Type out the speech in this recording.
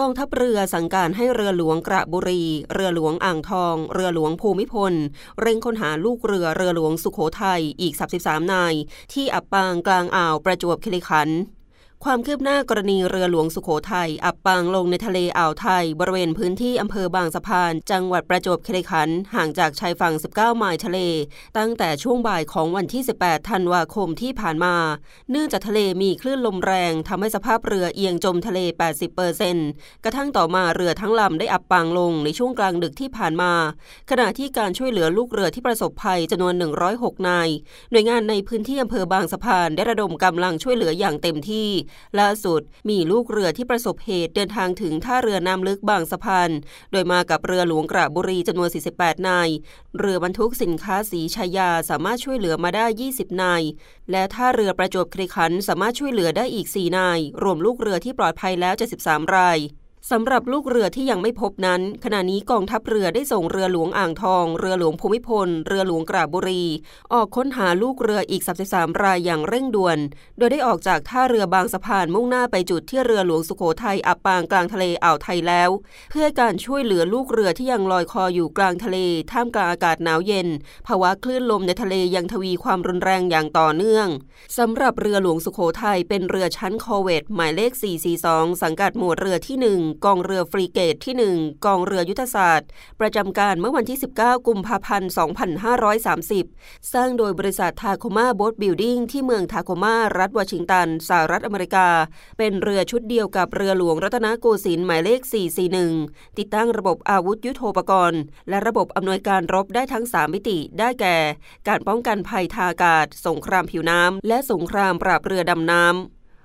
กองทัพเรือสั่งการให้เรือหลวงกระบุรี เรือหลวงอ่างทอง เรือหลวงภูมิพล เร่งค้นหาลูกเรือเรือหลวงสุขโขทัยอีก 33 นาย ที่อับปางกลางอ่าวประจวบคีรีขันธ์ ความคืบหน้ากรณีเรือหลวงสุโขทัยอับปางลงในทะเลอ่าวไทย บริเวณพื้นที่อำเภอบางสะพาน จังหวัดประจวบคีรีขันธ์ห่างจากชายฝั่ง 19 ไมล์ทะเล ตั้งแต่ช่วงบ่ายของวันที่ 18 ธันวาคมที่ผ่านมา เนื่องจากทะเลมีคลื่นลมแรงทำให้สภาพเรือเอียงจมทะเล 80เปอร์เซ็นต์กระทั่งต่อมาเรือทั้งลำได้อับปางลงในช่วงกลางดึกที่ผ่านมา ขณะที่การช่วยเหลือลูกเรือที่ประสบภัยจำนวน 106 นาย หน่วยงานในพื้นที่อำเภอบางสะพานได้ระดมกำลังช่วยเหลืออย่างเต็มที่ล่าสุดมีลูกเรือที่ประสบเหตุเดินทางถึงท่าเรือน้ำลึกบางสะพานโดยมากับเรือหลวงกระบุรีจำนวน 48 นาย เรือบรรทุกสินค้าสีชายาสามารถช่วยเหลือมาได้ 20 นาย และท่าเรือประจวบคีรีขันสามารถช่วยเหลือได้อีก 4 นาย รวมลูกเรือที่ปลอดภัยแล้ว 73 ราย สำหรับลูกเรือที่ยังไม่พบนั้น ขณะนี้กองทัพเรือได้ส่งเรือหลวงอ่างทอง เรือหลวงภูมิพล เรือหลวงกระบุรี ออกค้นหาลูกเรืออีก 33 รายอย่างเร่งด่วน โดยได้ออกจากท่าเรือบางสะพานมุ่งหน้าไปจุดที่เรือหลวงสุโขทัยอับปางกลางทะเลอ่าวไทยแล้ว เพื่อการช่วยเหลือลูกเรือที่ยังลอยคออยู่กลางทะเล ท่ามกลางอากาศหนาวเย็น ภาวะคลื่นลมในทะเลยังทวีความรุนแรงอย่างต่อเนื่องสำหรับเรือหลวงสุโขทัยเป็นเรือชั้นคอเวตหมายเลข 442 สังกัดหมวดเรือที่1 กองเรือฟรีเกตที่ 1 กองเรือยุทธศาสตร์ ประจำการเมื่อวันที่ 19 กุมภาพันธ์ 2530 สร้างโดยบริษัท Tacoma Boatbuilding ที่เมืองทาโคมารัฐวอชิงตันสหรัฐอเมริกา เป็นเรือชุดเดียวกับเรือหลวงรัตนโกสินทร์หมายเลข 441 ติดตั้งระบบอาวุธยุโทโธปกรณ์ และระบบอำนวยการรบได้ทั้ง 3 มิติ ได้แก่ การป้องกันภัยทางอากาศ สงครามผิวน้ำและสงครามปราบเรือดำน้ำ